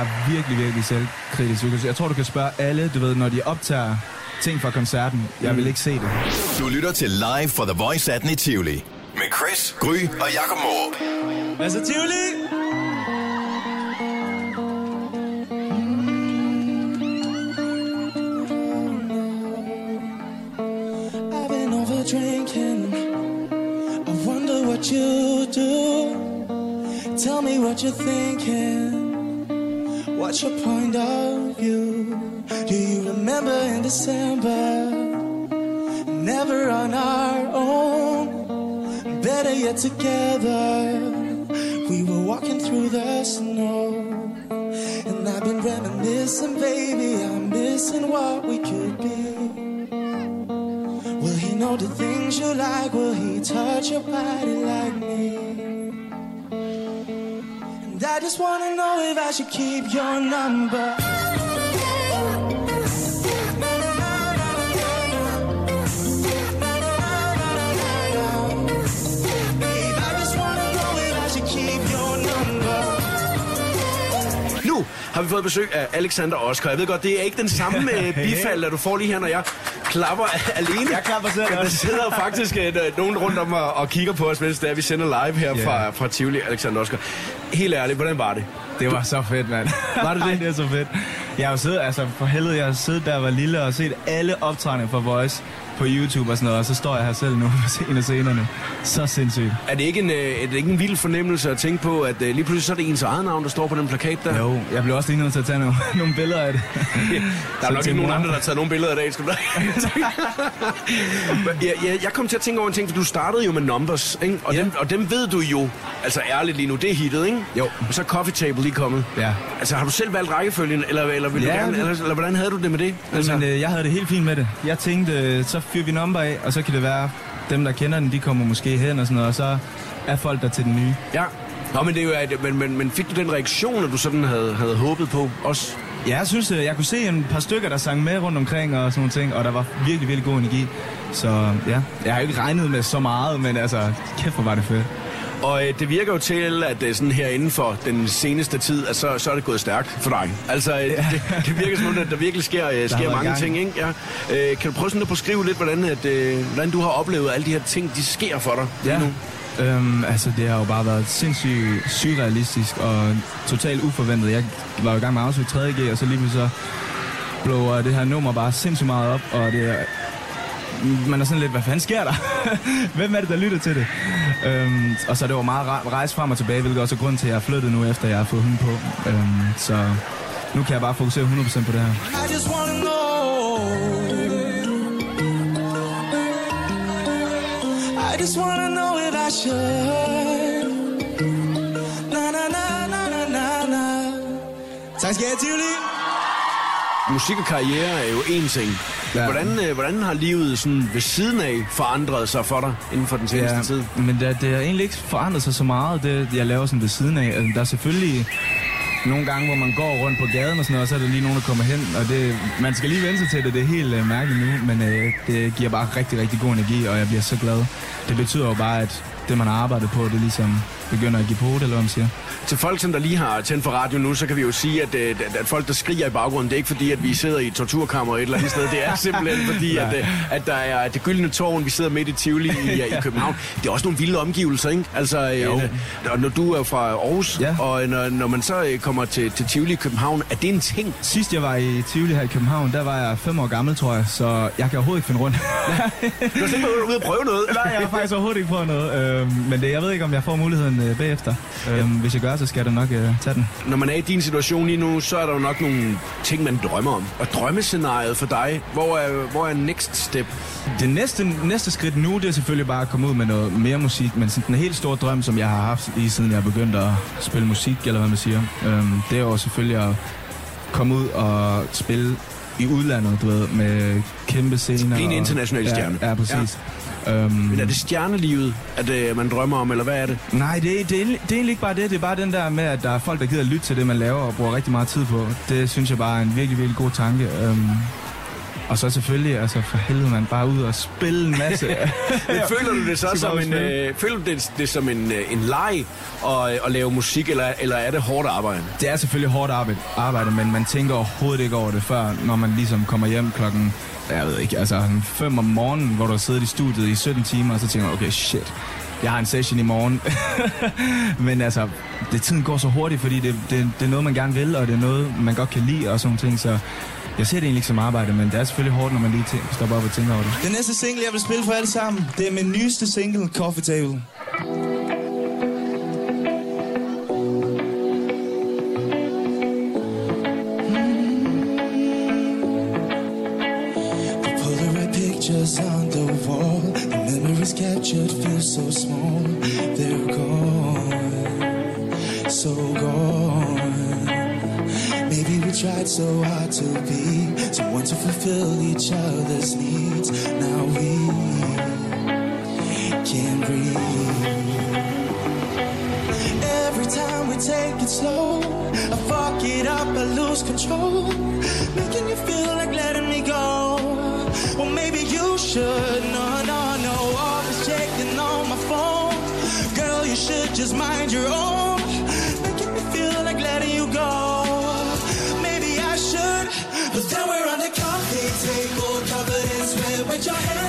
er virkelig, virkelig selvkritisk. Jeg tror, du kan spørge alle, du ved, når de optager ting fra koncerten. Jeg vil ikke se det. Du lytter til Live for The Voice 18 i Tivoli. Med Chris, Gry og Jakob Morup. Tivoli! I've been over drinking. I wonder what you do. Tell me what you're thinking. What's your point of view? Do you remember in December? Never on our own. Better yet together. We were walking through the snow. And I've been reminiscing, baby. I'm missing what we could be. Will he know the things you like? Will he touch your body like me? I just wanna know if I should keep your number. Har vi fået besøg af Alexander Oscar. Jeg ved godt, det er ikke den samme øh, bifald, du får lige her, når jeg klapper alene. Jeg klapper selv Der sidder faktisk øh, nogen rundt om og, og kigger på os, mens det er, vi sender live her Ja. fra, fra Tivoli, Alexander Oscar. Helt ærligt, hvordan var det? Det var så fedt, mand. Var det det? Ej, det er så fedt. Jeg har jo siddet, altså for helvede, jeg har siddet der, var lille og set alle optrædninger fra Voice på YouTube og sådan noget, og så står jeg her selv nu på en af scenerne. Så sindssygt. Er det ikke en, øh, er det ikke en vild fornemmelse at tænke på, at øh, lige pludselig så er det ens eget navn, der står på den plakat der? Jo, jeg blev også lige nødt til at tage nogle, nogle billeder af det. Der er nok ikke nogen andre, der har taget nogle billeder i dag, skal du jeg, jeg, jeg kom til at tænke over en ting, for du startede jo med Numbers, ikke? Og, Ja. dem, og dem ved du jo, altså ærligt lige nu, det er hittet, ikke? Jo. Og så er Coffee Table lige kommet. Ja. Altså har du selv valgt rækkefølgen, eller, eller, vil du Ja, gerne, det- eller, eller hvordan havde du det med det? Altså, Men øh, jeg havde det helt fint med det. Jeg tænkte, øh, så fyrer vi nummer af, og så kan det være, dem der kender den, de kommer måske hen og sådan noget, og så er folk der til den nye. ja. Nå, men, det er jo, at- men, men, men fik du den reaktion, at du sådan havde, havde håbet på også? Ja, jeg synes, øh, jeg kunne se en par stykker, der sang med rundt omkring og sådan nogle ting, og der var virkelig, virkelig god energi. Så ja, jeg har jo ikke regnet med så meget, men altså, kæft hvor var det fedt. Og øh, det virker jo til, at øh, sådan her inden for den seneste tid, at så, så er det gået stærkt for dig. Altså, øh, det, det virker som om, at der virkelig sker, øh, sker mange gang. ting, ikke? Ja. Øh, kan du prøve sådan at beskrive lidt, hvordan, at, øh, hvordan du har oplevet, alle de her ting, de sker for dig Ja. nu? Øhm, altså, det har jo bare været sindssygt surrealistisk og totalt uforventet. Jeg var jo i gang med at afslutte 3.G, og så lige så blower det her nummer bare sindssygt meget op, og det er... Man er sådan lidt, hvad fanden sker der? Hvem er det, der lytter til det? Øhm, og så det var meget rejse frem og tilbage, hvilket også er grund til, at jeg er flyttet nu, efter jeg har fået hende på. Øhm, så nu kan jeg bare fokusere 100% på det her. I just wanna know. I just wanna know if I should. Na na na na na na na. Tak skal jeg Tivoli. Musik og karriere er jo én ting. Ja. Hvordan, øh, hvordan har livet sådan ved siden af forandret sig for dig inden for den seneste Ja, tid? men det, det har egentlig ikke forandret sig så meget, det jeg laver sådan ved siden af. Altså, der er selvfølgelig nogle gange, hvor man går rundt på gaden og sådan noget, og så er der lige nogen, der kommer hen, og det, man skal lige vende sig til det, det er helt uh, mærkeligt nu, men uh, det giver bare rigtig, rigtig god energi, og jeg bliver så glad. Det betyder jo bare, at det, man har arbejdet på, det ligesom begynder at give på det, eller hvad man siger. Til folk, som der lige har tændt for radio nu, så kan vi jo sige, at, øh, at, at folk, der skriger i baggrunden, det er ikke fordi, at vi sidder i et torturkammer et eller andet sted. Det er simpelthen fordi, at, øh, at der er det gyldne tårn, vi sidder midt i Tivoli i, i København. Det er også nogle vilde omgivelser, ikke? Altså, Jo. øh, når du er fra Aarhus, Ja. og når, når man så øh, kommer til, til Tivoli i København, er det en ting? Sidst jeg var i Tivoli her i København, der var jeg fem år gammel, tror jeg, så jeg kan overhovedet ikke finde rundt. Du har simpelthen ude at prøve noget. Nej, jeg har faktisk overhovedet ikke prøvet noget. Øhm, men det, jeg ved ikke, om jeg får muligheden øh, bagefter. Øhm, hvis jeg gør, så skal jeg da nok øh, tage den. Når man er i din situation lige nu, så er der jo nok nogle ting, man drømmer om. Og drømmescenariet for dig, hvor er, hvor er next step? Det næste, næste skridt nu, det er selvfølgelig bare at komme ud med noget mere musik. Men sådan en helt stor drøm, som jeg har haft lige siden jeg begyndte at spille musik, eller hvad man siger. Øhm, det er jo selvfølgelig at komme ud og spille i udlandet, du ved, med kæmpe scener. Blive en international stjerne. Ja, ja præcis. Ja. Øhm, Men er det stjernelivet, at øh, man drømmer om, eller hvad er det? Nej, det, er- det, er, det er egentlig ikke bare det. Det er bare den der med, at der er folk, der gider at lytte til det, man laver og bruger rigtig meget tid på. Det synes jeg bare er en virkelig, virkelig god tanke. Øhm, Og så selvfølgelig, altså for helvede, man bare ud og spille en masse. Men føler du det så som en, øh, føler du det, det som en, øh, en leg at, at lave musik, eller, eller er det hårdt arbejde? det er selvfølgelig hårdt arbejde, arbejde, men man tænker overhovedet ikke over det før, når man ligesom kommer hjem klokken, jeg ved ikke, altså 5 om morgenen, hvor du har siddet i studiet i 17 timer, og så tænker man, okay, shit, jeg har en session i morgen. men altså, det, tiden går så hurtigt, fordi det, det, det er noget, man gerne vil, og det er noget, man godt kan lide og sådan ting, så jeg ser det egentlig ikke som arbejde, men det er selvfølgelig hårdt, når man lige stopper op og tænker over det. Den næste single, jeg vil spille for alle sammen, det er min nyeste single, Coffee Table. To be someone to fulfill each other's needs. Now we can't breathe. Every time we take it slow, I fuck it up, I lose control. Making you feel like letting me go. Well, maybe you should. No, no, no. Always checking on my phone. Girl, you should just mind your own. Your hands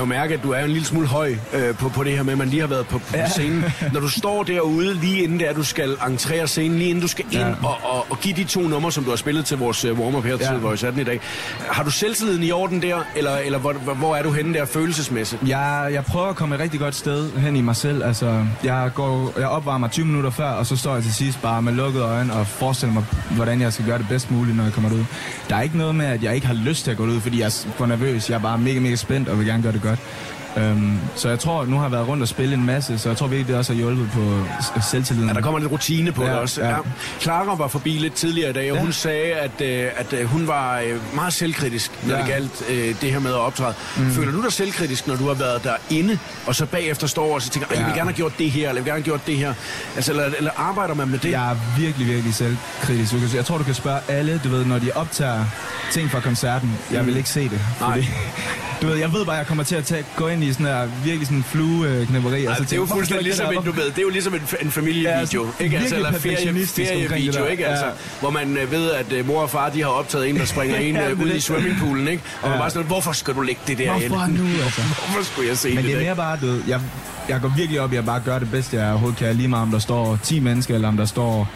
kan jo mærke, at du er en lille smule høj øh, på, på det her med, at man lige har været på, på scenen. Når du står derude, lige inden det er, du skal entrere scenen, lige inden du skal ind Ja. og, og, og give de to numre, som du har spillet til vores uh, warm-up her til Ja. Voice 18 i dag. Har du selvtilliden i orden der, eller, eller hvor, hvor- hvor er du henne der følelsesmæssigt? Jeg, jeg prøver at komme et rigtig godt sted hen i mig selv. Altså, jeg, går, jeg opvarmer 20 minutter før, og så står jeg til sidst bare med lukkede øjne og forestiller mig, hvordan jeg skal gøre det bedst muligt, når jeg kommer ud. Der er ikke noget med, at jeg ikke har lyst til at gå ud, fordi jeg er for nervøs. Jeg er bare mega, mega spændt og vil gerne gøre det godt. right. Um, så jeg tror, nu har jeg været rundt og spille en masse, så jeg tror virkelig, det også har hjulpet på selvtilliden. Ja, der kommer lidt rutine på Ja, det også. ja. Clara var forbi lidt tidligere i dag, og Ja. hun sagde, at, øh, at øh, hun var øh, meget selvkritisk, når Ja. det galt det her med at optræde. Mm. Føler du dig selvkritisk, når du har været derinde, og så bagefter står og så tænker, "Ej, jeg vil Ja. gerne have gjort det her, eller jeg vil gerne have gjort det her. Altså, eller, eller arbejder man med det? Jeg er virkelig, virkelig selvkritisk. Jeg tror, du kan spørge alle, du ved, når de optager ting fra koncerten. Jeg vil ikke se det. Nej. Fordi, du ved, jeg ved bare, at jeg kommer til at tage, gå ind i sådan her virkelig sådan flueknæpperi. Altså, det er jo fuldstændig ligesom en, du ved, det er jo ligesom en, en familievideo, Ja, ikke? Altså, eller ferie, ferievideo, ikke? Altså, Ja. hvor man øh, ved, at øh, mor og far, de har optaget en, der springer en øh, ud i swimmingpoolen, ikke? Og man Ja. bare sådan, hvorfor skal du lægge det der? Hvorfor nu, altså? Hvorfor skulle jeg se Men det, det er mere bare, du ved, jeg, jeg går virkelig op i at bare gøre det bedste, jeg overhovedet kan. Lige meget om der står 10 mennesker, eller om der står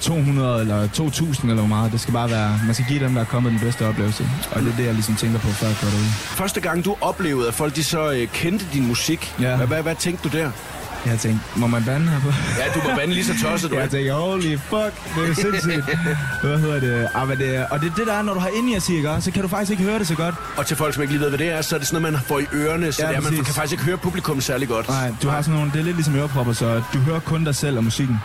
200 eller 2000 eller hvor meget. Det skal bare være, man skal give dem, der er kommet den bedste oplevelse. Og det er det, jeg ligesom tænker på, før jeg går derud. Første gang, du oplevede, at folk de så øh, kendte din musik, Ja. hvad, hvad, hvad tænkte du der? Jeg tænkte, må man bande her på? Ja, du var vandet lige så tosset, du er. Jeg tænker, holy fuck, det er sindssygt. Hvad hedder det? Ah, men det og det er det, der er, når du har inde i at sige, så kan du faktisk ikke høre det så godt. Og til folk, som ikke lige ved, hvad det er, så er det sådan noget, man får i ørerne, så Ja, det er, man præcis. kan faktisk ikke høre publikum særlig godt. Nej, du har sådan nogle, det er lidt ligesom ørepropper, så du hører kun dig selv og musikken.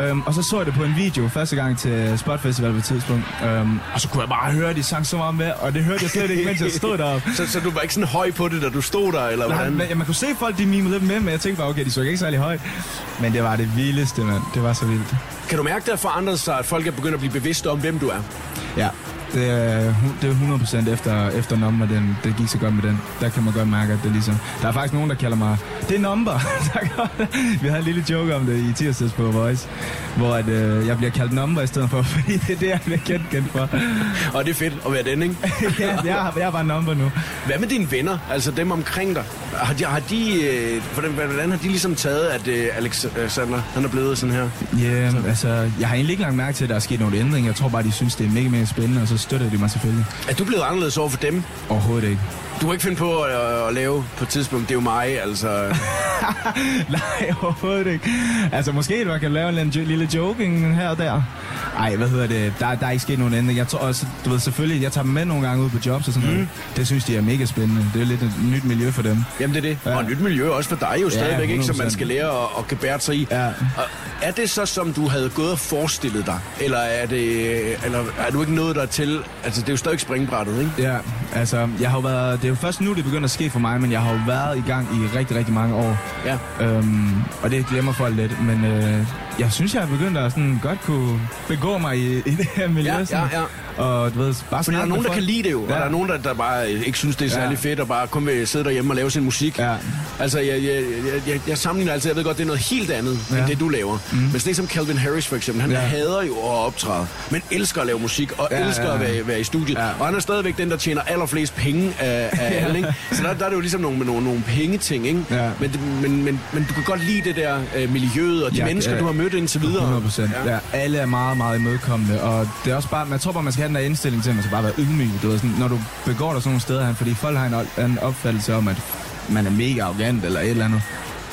Um, og så så jeg det på en video første gang til Spot Festival på et tidspunkt. Um, og så kunne jeg bare høre, at de sang så meget med, og det hørte jeg slet ikke, mens jeg stod deroppe. Så, så du var ikke sådan høj på det, da du stod der, eller Nej, hvordan? men, ja, man kunne se folk, de mimede lidt med, men jeg tænkte bare, okay, de så ikke særlig højt. Men det var det vildeste, mand. Det var så vildt. Kan du mærke, det har forandret sig, at folk er begyndt at blive bevidste om, hvem du er? Ja, det er, det er 100% efter, efter nummer, den, det gik så godt med den. Der kan man godt mærke, at det ligesom... Der er faktisk nogen, der kalder mig... Det er number! Vi havde en lille joke om det i tirsdags på Voice, hvor at, øh, jeg bliver kaldt number i stedet for, fordi det er det, jeg bliver kendt, kendt for. Og det er fedt at være den, ikke? ja, jeg, er- jeg er bare number nu. Hvad med dine venner, altså dem omkring dig? Har de, har de, øh, hvordan, hvordan har de ligesom taget, at øh, Alexander han er blevet sådan her? Ja, yeah, altså, jeg har egentlig ikke lagt mærke til, at der er sket nogle ændringer. Jeg tror bare, de synes, det er mega, mega spændende, og så støtter de mig selvfølgelig. Er du blevet anderledes over for dem? Overhovedet ikke. Du har ikke finde på at, at, lave på et tidspunkt, det er jo mig, altså. Nej, overhovedet ikke. Altså, måske man kan lave en lille, lille joking her og der. Ej, hvad hedder det? Der, der er ikke sket nogen ændring. Jeg tror også, du ved selvfølgelig, jeg tager dem med nogle gange ud på jobs og sådan noget. Det synes de er mega spændende. Det er lidt et nyt miljø for dem. Jamen det er det. Ja. Ja. Og et nyt miljø også for dig jo stadigvæk, ikke, som man 100%. skal lære at, at gebære sig i. Ja. Og er det så, som du havde gået og forestillet dig? Eller er, det, eller er du ikke nået der til? Altså, det er jo stadig springbrættet, ikke? Ja, altså, jeg har været, det er jo først nu, det begynder at ske for mig, men jeg har jo været i gang i rigtig, rigtig mange år. Ja. Øhm, og det glemmer folk lidt, men øh, jeg synes, jeg er begyndt at sådan godt kunne begå mig i, i det her miljø. Ja, ja, ja. Og du ved, bare Fordi der er nogen, der kan lide det jo, ja. og der er nogen, der, der bare ikke synes, det er særlig Ja. fedt, og bare kun vil sidde derhjemme og lave sin musik. Ja. Altså, jeg, jeg, jeg, jeg, jeg sammenligner altid, jeg ved godt, det er noget helt andet, ja. End det, du laver. Mm. Men sådan som Calvin Harris for eksempel, han ja. Hader jo at optræde, men elsker at lave musik, og ja, elsker ja, at ja. være, være i studiet. Ja. Ja. Og han er stadigvæk den, der tjener allerflest penge af, af alle, ikke? Så der, der er det jo ligesom nogle, nogle, nogle pengeting, ikke? Ja. Men, det, men, men, men du kan godt lide det der øh, miljøet, og de Ja, mennesker, ja. du har mødt indtil videre. 100 procent. Ja. ja. Alle er meget, meget imødekommende. Og det er også bare, man tror bare, man skal have den der indstilling til, at man skal bare være ydmyg. Du ved, sådan, når du begår dig sådan nogle steder fordi folk har en, en opfattelse om, at man er mega arrogant eller et eller andet.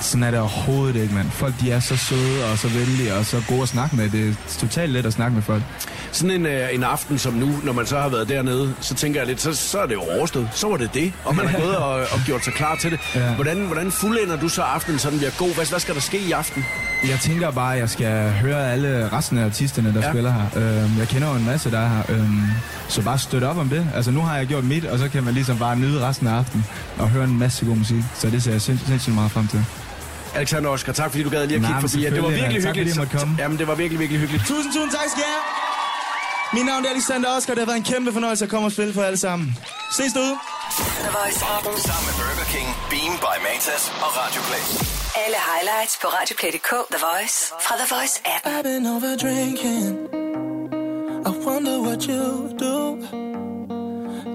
Sådan er det overhovedet ikke, mand. Folk, de er så søde og så venlige og så gode at snakke med. Det er totalt let at snakke med folk. Sådan en, øh, en aften som nu, når man så har været dernede, så tænker jeg lidt, så, så er det jo overstået. Så var det det, og man har gået og, og gjort sig klar til det. Ja. Hvordan, hvordan fuldender du så aftenen, så den bliver god? Hvad, hvad skal der ske i aften? Jeg tænker bare, at jeg skal høre alle resten af artisterne, der Ja. spiller her. Øhm, jeg kender jo en masse, der er her. Øhm, så bare støtte op om det. Altså, nu har jeg gjort mit, og så kan man ligesom bare nyde resten af aftenen og høre en masse god musik. Så det ser jeg sind- sindssygt meget frem til. Alexander Oscar, tak fordi du gad lige at kigge forbi. Ja, det var virkelig tak, fordi hyggeligt. jeg måtte komme. Jamen, det var virkelig, virkelig hyggeligt. Tusind, tusind tak skal jeg. Mit navn er Alexander Oscar. Det har været en kæmpe fornøjelse at komme og spille for alle sammen. Ses derude. The Voice. Sammen med Burger King, Beam by Matas og Radio Play. Alle highlights på radioplay.dk. The Voice fra The Voice app. I've been over drinking. I wonder what you do.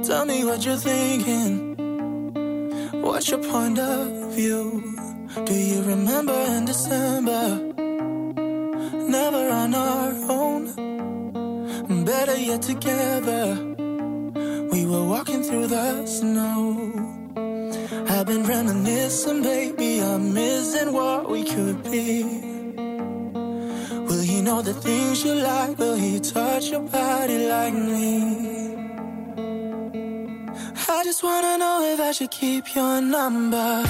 Tell me what you're thinking. What's your point of view? Do you remember in December? Never on our own. Better yet together. We were walking through the snow. I've been reminiscing, baby. I'm missing what we could be. Will he know the things you like? Will he touch your body like me? I just wanna know if I should keep your number.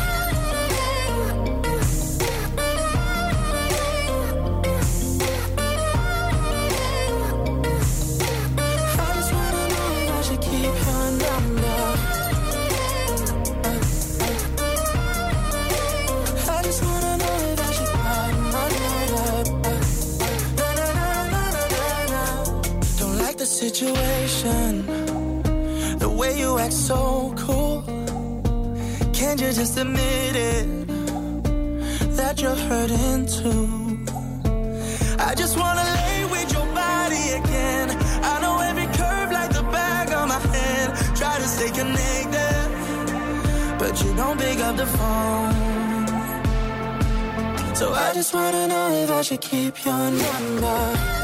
That you're hurting too? I just wanna lay with your body again. I know every curve like the back of my hand. Try to stay connected, but you don't pick up the phone. So I just wanna know if I should keep your number.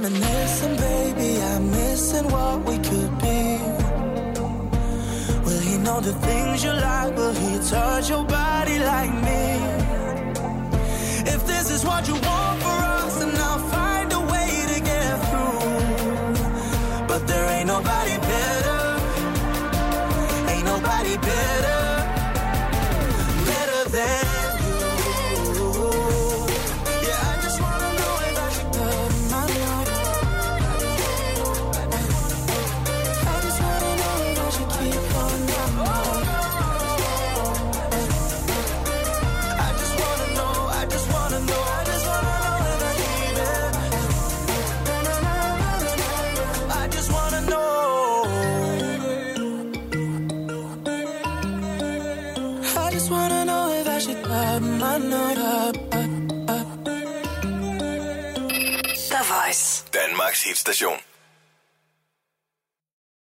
Reminiscing, baby. I'm missing what we could be. Will he know the things you like? Will he touch your body like me? If this is what you want station.